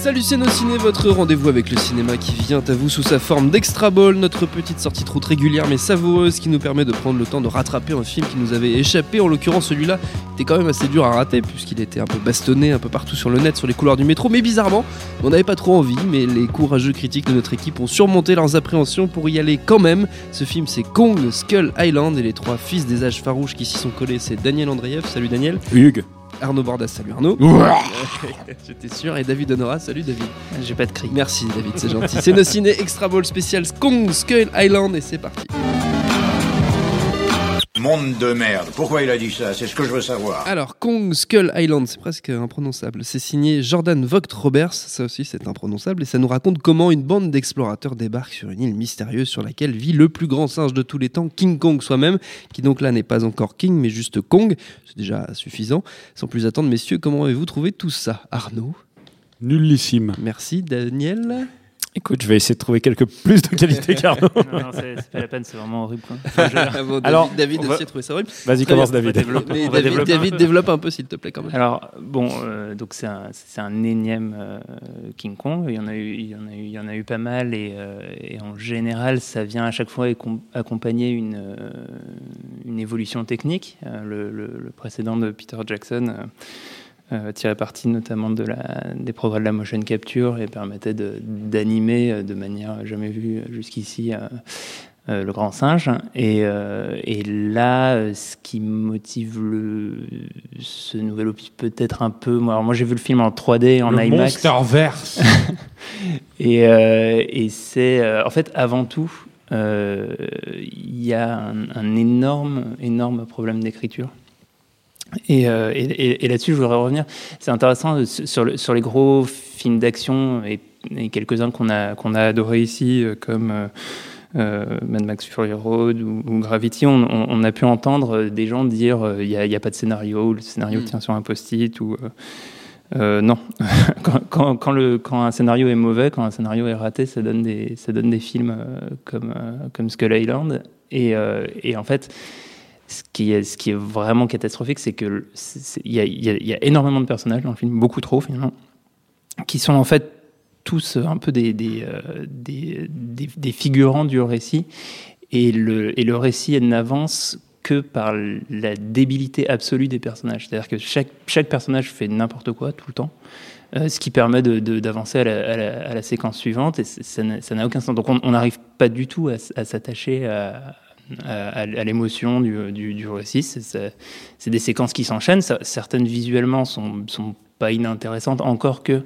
Salut ciné, votre rendez-vous avec le cinéma qui vient à vous sous sa forme d'extra ball, notre petite sortie de route régulière mais savoureuse qui nous permet de prendre le temps de rattraper un film qui nous avait échappé. En l'occurrence celui-là était quand même assez dur à rater puisqu'il était un peu bastonné un peu partout sur le net, sur les couloirs du métro, mais bizarrement on n'avait pas trop envie, mais les courageux critiques de notre équipe ont surmonté leurs appréhensions pour y aller quand même. Ce film c'est Kong Skull Island et les trois fils des âges farouches qui s'y sont collés c'est Daniel Andreev, salut Daniel. Hugues. Arnaud Bordas, salut Arnaud. J'étais sûr. Et David Honora, salut David. J'ai pas de cri. Merci David, c'est gentil. C'est nos ciné Extra Ball spécial Kong Skull Island et c'est parti. Monde de merde. Pourquoi il a dit ça? C'est ce que je veux savoir. Alors, Kong Skull Island, c'est presque imprononçable. C'est signé Jordan Vogt Roberts, ça aussi c'est imprononçable, et ça nous raconte comment une bande d'explorateurs débarque sur une île mystérieuse sur laquelle vit le plus grand singe de tous les temps, King Kong soi-même, qui donc là n'est pas encore King, mais juste Kong. C'est déjà suffisant. Sans plus attendre, messieurs, comment avez-vous trouvé tout ça Arnaud? Nullissime. Merci. Daniel Écoute, je vais essayer de trouver quelques plus de qualité qu'Arnaud. non, non, c'est pas la peine, c'est vraiment horrible. Quoi. Enfin, je- bon, David, Alors, David on aussi va- a trouvé ça horrible. Vas-y, commence va David. Mais va David, développer. David, développe un peu s'il te plaît quand même. Alors bon, euh, donc c'est un, énième euh, King Kong. Il y en a eu, il y en a eu, il y en a eu pas mal et, euh, et en général, ça vient à chaque fois accompagner une euh, une évolution technique. Euh, le, le- le précédent de Peter Jackson. Euh, tirait parti notamment de la, des progrès de la motion capture et permettait d'animer euh, de manière jamais vue jusqu'ici euh, euh, le grand singe. Et, euh, et là, ce qui motive le, ce nouvel opus peut-être un peu. Moi, alors moi j'ai vu le film en 3D, en Le IMAX. Monsterverse. Et, euh, et c'est en fait avant tout, il y a un, un énorme, énorme problème d'écriture. Et, euh, et- là-dessus, je voudrais revenir. C'est intéressant euh, sur, le- sur les gros films d'action et, et quelques-uns qu'on a, qu'on a adorés ici, euh, comme euh, Mad Max Fury Road ou, ou Gravity. On, on- on a pu entendre des gens dire il n'y a, pas de scénario, ou le scénario Mm. tient sur un post-it. Ou, euh, non, quand, quand- quand le, quand un scénario est mauvais, quand un scénario est raté, ça donne des, ça donne des films comme, comme Skull Island. Et, et en fait, ce qui est, vraiment catastrophique, c'est que c'est- c'est- il y a, énormément de personnages dans le film, beaucoup trop finalement, qui sont en fait tous un peu euh, des, figurants du récit. Et le, et le récit n'avance que par la débilité absolue des personnages. C'est-à-dire que chaque, personnage fait n'importe quoi tout le temps. euh, ce qui permet d'avancer à, la, séquence suivante, et ça n'a aucun sens. Donc on n'arrive pas du tout à, à s'attacher à, à, l'émotion du, du, récit. C'est- des séquences qui s'enchaînent. Certaines visuellement sont, sont pas inintéressantes, encore que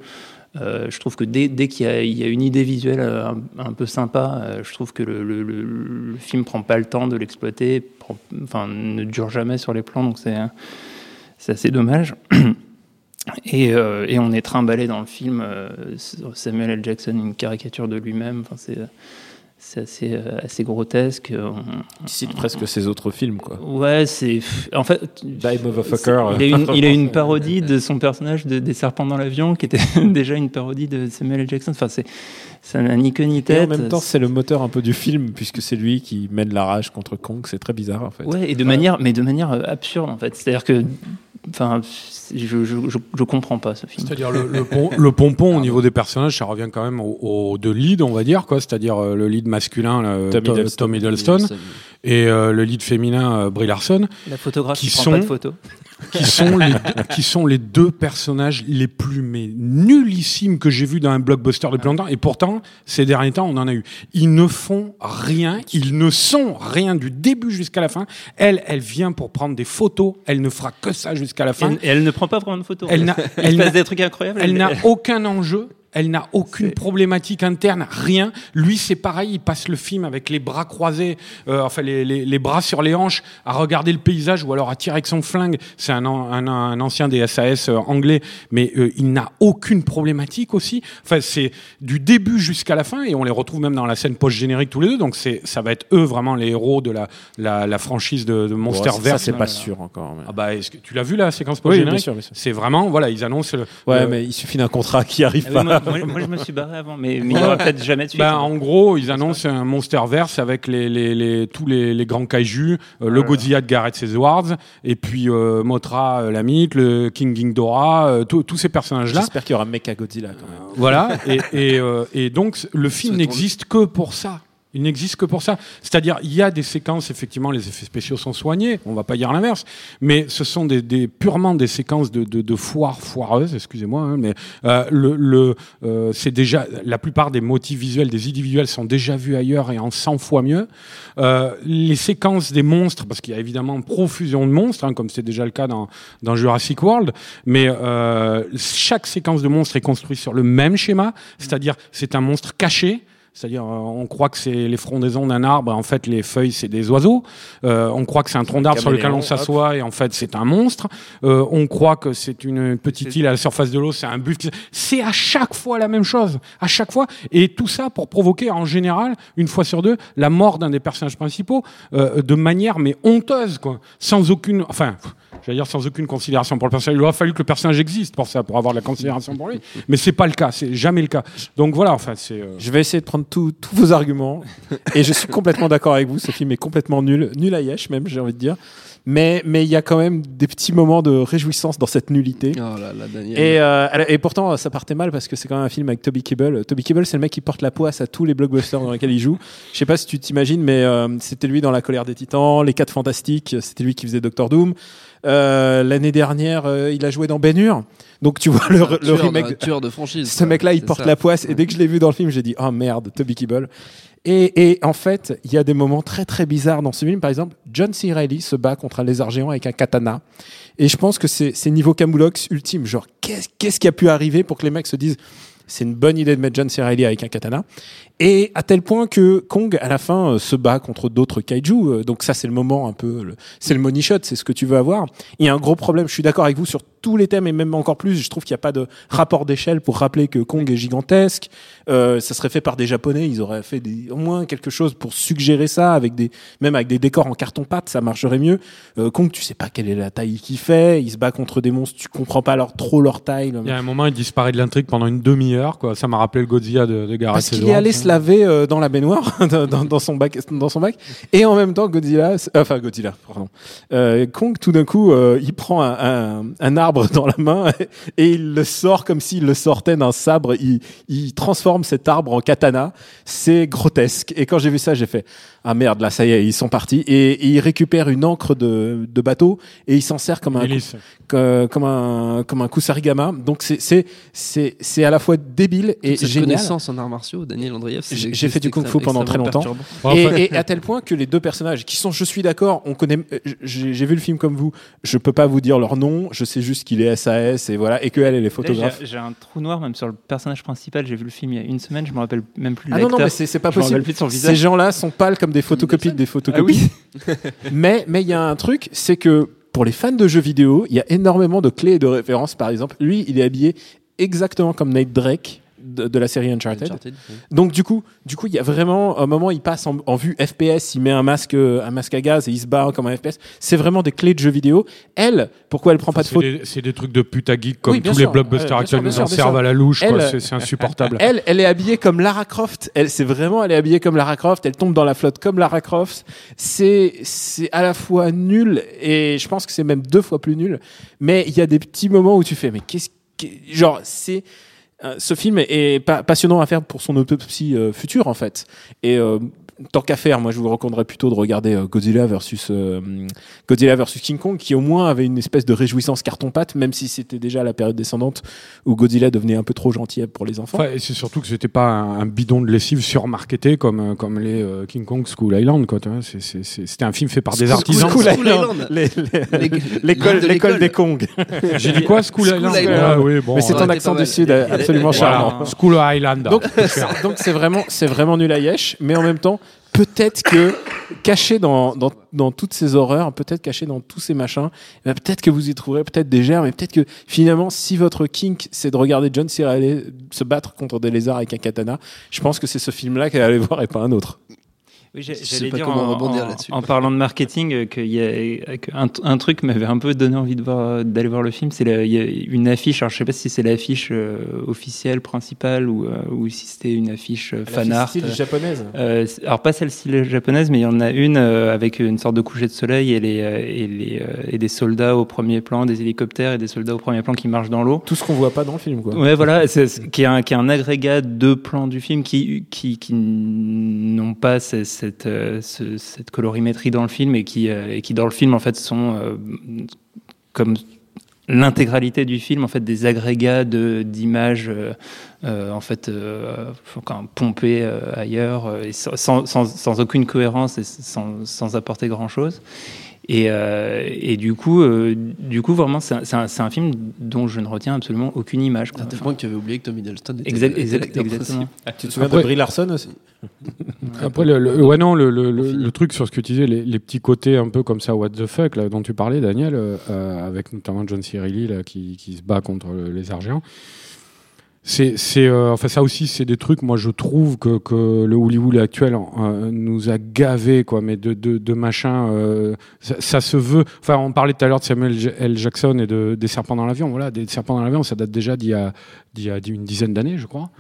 euh, je trouve que dès, dès qu'il y, y a une idée visuelle euh, un, peu sympa, euh, je trouve que le, le, le, film prend pas le temps de l'exploiter, enfin ne dure jamais sur les plans, donc c'est assez dommage. Et, et on est trimballé dans le film. Samuel L. Jackson, une caricature de lui-même. Enfin, c'est assez, euh, assez grotesque. On- Cite presque ses autres films, quoi. Ouais, c'est. En fait. Die Motherfucker. Il a, une, il a une parodie de son personnage de, des serpents dans l'avion qui était déjà une parodie de Samuel L. Jackson. Enfin, c'est, ça n'a ni queue ni Et tête. en même temps, c'est le moteur un peu du film, puisque c'est lui qui mène la rage contre Kong. C'est très bizarre, en fait. Ouais, et de manière, mais de manière euh, absurde en fait. C'est-à-dire que, enfin, je, je, je, je comprends pas ce film. C'est-à-dire le, le, pom- le pompon au niveau des personnages, ça revient quand même au, au deux leads, on va dire, quoi. C'est-à-dire euh, le lead masculin, euh, Tom Tom, Hiddleston. Tom Hiddleston, et euh, le lead féminin, euh, Brie Larson, La photographe Qui qui, prend sont- pas de photos. qui sont les, qui sont les deux personnages les plus mais nullissimes que j'ai vus dans un blockbuster depuis longtemps. Et pourtant, ces derniers temps, on en a eu. Ils ne font rien, ils ne sont rien du début jusqu'à la fin. Elle, elle vient pour prendre des photos. Elle ne fera que ça jusqu'à la fin. Et, et elle ne prend pas vraiment de photos. Elle passe des trucs incroyables. Elle n'a aucun enjeu. Elle n'a aucune problématique interne, rien. Lui, c'est pareil, il passe le film avec les bras croisés, euh, enfin les, les, les bras sur les hanches, à regarder le paysage ou alors à tirer avec son flingue. C'est un, an- un, un ancien des SAS euh, anglais, mais euh, il n'a aucune problématique aussi. Enfin, c'est du début jusqu'à la fin et on les retrouve même dans la scène post-générique tous les deux. Donc c'est, ça va être eux vraiment les héros de la, la, la franchise de, de Bon, Monsterverse. ça, c'est pas sûr encore. mais- Ah bah, est-ce que tu l'as vu la séquence Oui, post-générique bien sûr, bien sûr. C'est vraiment, voilà, ils annoncent. le- Ouais, le- mais il suffit d'un contrat qui arrive oui, pas. moi, je me suis barré avant, mais mais il y aura peut-être jamais de suite. Ben, en gros, ils annoncent un Monsterverse avec les, les, les, tous les, les grands kaijus, euh, le Godzilla de Gareth Edwards, et puis euh, Mothra, euh, la mythe, le King Ghidorah, euh, tous tous ces personnages-là. J'espère qu'il y aura Mecha Godzilla quand même. Voilà, et, et, euh, et donc le film n'existe que pour ça. Il n'existe que pour ça. C'est-à-dire, il y a des séquences, effectivement, les effets spéciaux sont soignés, on va pas dire l'inverse, mais ce sont des, des- purement des séquences de, de, de foire, foireuses, excusez-moi, hein, mais euh, le, le, euh, c'est déjà, la plupart des motifs visuels, des idées visuelles sont déjà vus ailleurs et en 100 fois mieux. Euh, les séquences des monstres, parce qu'il y a évidemment profusion de monstres, hein, comme c'est déjà le cas dans, dans Jurassic World, mais euh, chaque séquence de monstres est construite sur le même schéma, c'est-à-dire c'est un monstre caché. C'est-à-dire, euh, on croit que c'est les frondaisons d'un arbre, en fait, les feuilles, c'est des oiseaux. Euh, on croit que c'est un tronc d'arbre sur lequel on s'assoit, et en fait, c'est un monstre. Euh, on croit que c'est une petite île à la surface de l'eau, c'est un buffle. C'est à chaque fois la même chose, à chaque fois. Et tout ça pour provoquer, en général, une fois sur deux, la mort d'un des personnages principaux, euh, de manière mais honteuse, quoi, sans aucune, enfin, pff, j'allais dire sans aucune considération pour le personnage. Il aurait fallu que le personnage existe pour ça, pour avoir de la considération pour lui. Mais c'est pas le cas, c'est jamais le cas. Donc voilà, enfin, c'est. euh, Je vais essayer de prendre tous tous vos arguments et je suis complètement d'accord avec vous. Ce film est complètement nul, nul à yesh même, j'ai envie de dire. Mais mais il y a quand même des petits moments de réjouissance dans cette nullité. Oh là là, Daniel. Et, euh, et pourtant, ça partait mal parce que c'est quand même un film avec Toby Kebbell. Toby Kebbell, c'est le mec qui porte la poisse à tous les blockbusters dans lesquels il joue. Je sais pas si tu t'imagines, mais euh, c'était lui dans La colère des titans, Les Quatre Fantastiques, c'était lui qui faisait Doctor Doom. Euh, L'année dernière, euh, il a joué dans Ben Hur. Donc tu vois le, le tueur de- remake. un tueur de franchise. Ce mec-là, il porte ça. la poisse. Et dès que je l'ai vu dans le film, j'ai dit, oh merde, Toby Kebbell. Et, et en fait, il y a des moments très très bizarres dans ce film. Par exemple, John C. Reilly se bat contre un lézard géant avec un katana. Et je pense que c'est niveau Camoulox ultime. Genre, qu'est-ce qu'est-ce qui a pu arriver pour que les mecs se disent, c'est une bonne idée de mettre John C. Reilly avec un katana? Et à tel point que Kong, à la fin, euh, se bat contre d'autres kaiju. Euh, Donc ça, c'est le moment un peu, c'est le money shot, c'est ce que tu veux avoir. Il y a un gros problème. Je suis d'accord avec vous sur tous les thèmes et même encore plus. Je trouve qu'il n'y a pas de rapport d'échelle pour rappeler que Kong est gigantesque. Euh, ça serait fait par des Japonais. Ils auraient fait des, au moins quelque chose pour suggérer ça avec des, même avec des décors en carton pâte, ça marcherait mieux. Euh, Kong, tu sais pas quelle est la taille qu'il fait. Il se bat contre des monstres. Tu comprends pas leur, trop leur taille. Il y a un moment, il disparaît de l'intrigue pendant une demi-heure, quoi. Ça m'a rappelé le Godzilla de, de Gareth Edwards. Se laver euh, dans la baignoire, dans, son bac, dans son bac, et en même temps Godzilla, s- enfin Godzilla, pardon, euh, Kong tout d'un coup, euh, il prend un, un- un arbre dans la main et il le sort comme s'il le sortait d'un sabre. Il, il transforme cet arbre en katana. C'est grotesque. Et quand j'ai vu ça, j'ai fait ah merde, là ça y est, ils sont partis. Et, et il récupère une encre de, de bateau et il s'en sert comme un que- comme un comme un kusarigama. Donc c'est c'est c'est c'est à la fois débile et Toute cette génial. connaissance en arts martiaux, Daniel Andreev. J'ai- fait du c'est kung-fu pendant très longtemps. Et, et à tel point que les deux personnages, qui sont, je suis d'accord, on connaît, euh, j'ai vu le film comme vous, je peux pas vous dire leur nom, je sais juste qu'il est SAS et voilà, et que elle, elle est photographe. J'ai un trou noir même sur le personnage principal. J'ai vu le film il y a une semaine, je me rappelle même plus Ah non, non, mais c'est pas possible. plus de son Ces gens-là sont pâles comme des photocopies de des Ah photocopies. oui. mais mais il y a un truc, c'est que pour les fans de jeux vidéo, il y a énormément de clés et de références. Par exemple, lui, il est habillé exactement comme Nate Drake de, de la série Uncharted. Uncharted, oui. Donc du coup, du coup, il y a vraiment un moment, il passe en, en vue FPS, il met un masque, un masque à gaz et il se bat comme un FPS. C'est vraiment des clés de jeux vidéo. Elle, pourquoi elle prend pas de c'est photo des, c'est des trucs de pute à geek comme Oui, tous sûr. les blockbusters actuels nous en servent à la louche, C'est, c'est insupportable. Elle, elle est habillée comme Lara Croft. Elle, c'est vraiment, elle est habillée comme Lara Croft. Elle tombe dans la flotte comme Lara Croft. C'est, c'est à la fois nul et je pense que c'est même deux fois plus nul. Mais il y a des petits moments où tu fais, mais qu'est-ce que, genre, c'est, ce film est, est pa- passionnant à faire pour son autopsie euh, future en fait. Et euh, tant qu'à faire, moi je vous recommanderais plutôt de regarder euh, Godzilla versus euh, Godzilla versus King Kong, qui au moins avait une espèce de réjouissance carton-pâte, même si c'était déjà la période descendante où Godzilla devenait un peu trop gentil pour les enfants. Enfin, et c'est surtout que c'était pas un, un bidon de lessive surmarketé comme, euh, comme les euh, King Kong School Island. quoi, tu vois. C'est- c'est- c'est- C'était un film fait par des School- artisans. School School Island. Island. Les- les- Les- L'école de l'école des Kong. J'ai dit quoi School, School Island, Island. Ah oui, bon. Mais c'est été accent du sud absolument charmant. Voilà, School Island. Donc, donc c'est vraiment, c'est vraiment nul à Yesh, mais en même temps, peut-être que caché dans, dans, dans toutes ces horreurs, peut-être caché dans tous ces machins, eh ben, peut-être que vous y trouverez peut-être des germes, et peut-être que finalement, si votre kink, c'est de regarder John C. Reilly se battre contre des lézards avec un katana, je pense que c'est ce film-là qu'elle allait voir et pas un autre. Oui, j'allais pas dire comment en, rebondir en- là-dessus. en parlant de marketing, euh, qu'il y a que un, un truc m'avait un peu donné envie de voir d'aller voir le film. C'est la- il y a une affiche. Alors je sais pas si c'est l'affiche euh, officielle principale ou, euh, ou si c'était une affiche euh, fan art. Style japonaise. Euh, alors pas celle-ci japonaise, mais il y en a une euh, avec une sorte de coucher de soleil et, les, euh, et, les, euh, et des soldats au premier plan, des hélicoptères et des soldats au premier plan qui marchent dans l'eau. Tout ce qu'on voit pas dans le film, quoi. Ouais, voilà, c'est, c'est- qui, est un, qui est un agrégat de plans du film qui, qui, qui n'ont pas ce- cette, euh, ce- cette colorimétrie dans le film et qui, euh, et qui dans le film en fait sont euh, comme l'intégralité du film en fait des agrégats d'images en fait euh, pompées euh, ailleurs sans, sans aucune cohérence et sans, sans apporter grand chose et, euh, et du coup euh, du coup vraiment c'est un, film dont je ne retiens absolument aucune image. À tel point que tu avais oublié que Tom Hiddleston était Exact- exact- exactement. principal. Tu te souviens Après- de Brie Larson aussi Après, le, le- ouais, non, le, le, le, le truc sur ce que tu disais, les, les petits côtés un peu comme ça, what the fuck, là, dont tu parlais, Daniel, euh, avec notamment John C. Reilly, là, qui, qui se bat contre le- les Argents. C'est, c'est, euh, enfin, ça aussi, c'est des trucs, moi, je trouve que, que le Hollywood actuel euh, nous a gavé, quoi, mais de, de, de euh, ça, ça se veut. Enfin, on parlait tout à l'heure de Samuel L. Jackson et de, des serpents dans l'avion. Voilà, des serpents dans l'avion, ça date déjà d'il y a, d'il y a une dizaine d'années, je crois.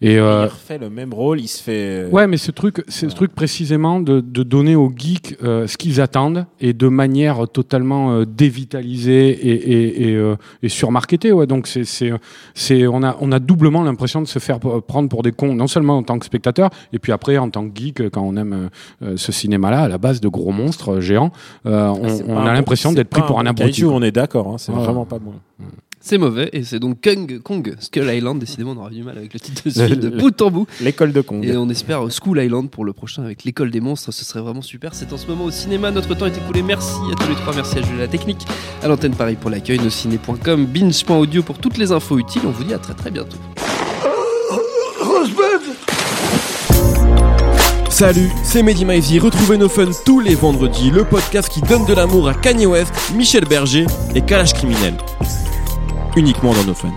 Et, euh, Il refait le même rôle, il se fait. Ouais, mais ce truc, c'est ce truc précisément de, de donner aux geeks euh, ce qu'ils attendent et de manière totalement euh, dévitalisée et, et, et, euh, et surmarketée. Ouais. Donc c'est, c'est, c'est, on a, on a doublement l'impression de se faire prendre pour des cons, non seulement en tant que spectateur, et puis après en tant que geek, quand on aime euh, euh, ce cinéma-là, à la base de gros monstres euh, géants, euh, on, Ah, on a l'impression d'être pris pour un abruti. on est d'accord, hein, c'est vraiment pas bon. C'est mauvais, et c'est donc Kong, Kong, Skull Island. Décidément, on aura du mal avec le titre de ce film de bout en bout. L'école de Kong. Et on espère School Island pour le prochain avec l'école des monstres. Ce serait vraiment super. C'est en ce moment au cinéma. Notre temps est écoulé. Merci à tous les trois. Merci à Jules la technique. À l'antenne Paris pour l'accueil. Nosciné.com. Binge.audio pour toutes les infos utiles. On vous dit à très très bientôt. Salut, c'est Mehdi Maizy. Retrouvez nos fun tous les vendredis, le podcast qui donne de l'amour à Kanye West, Michel Berger et Kalash Criminel. Uniquement dans nos fun.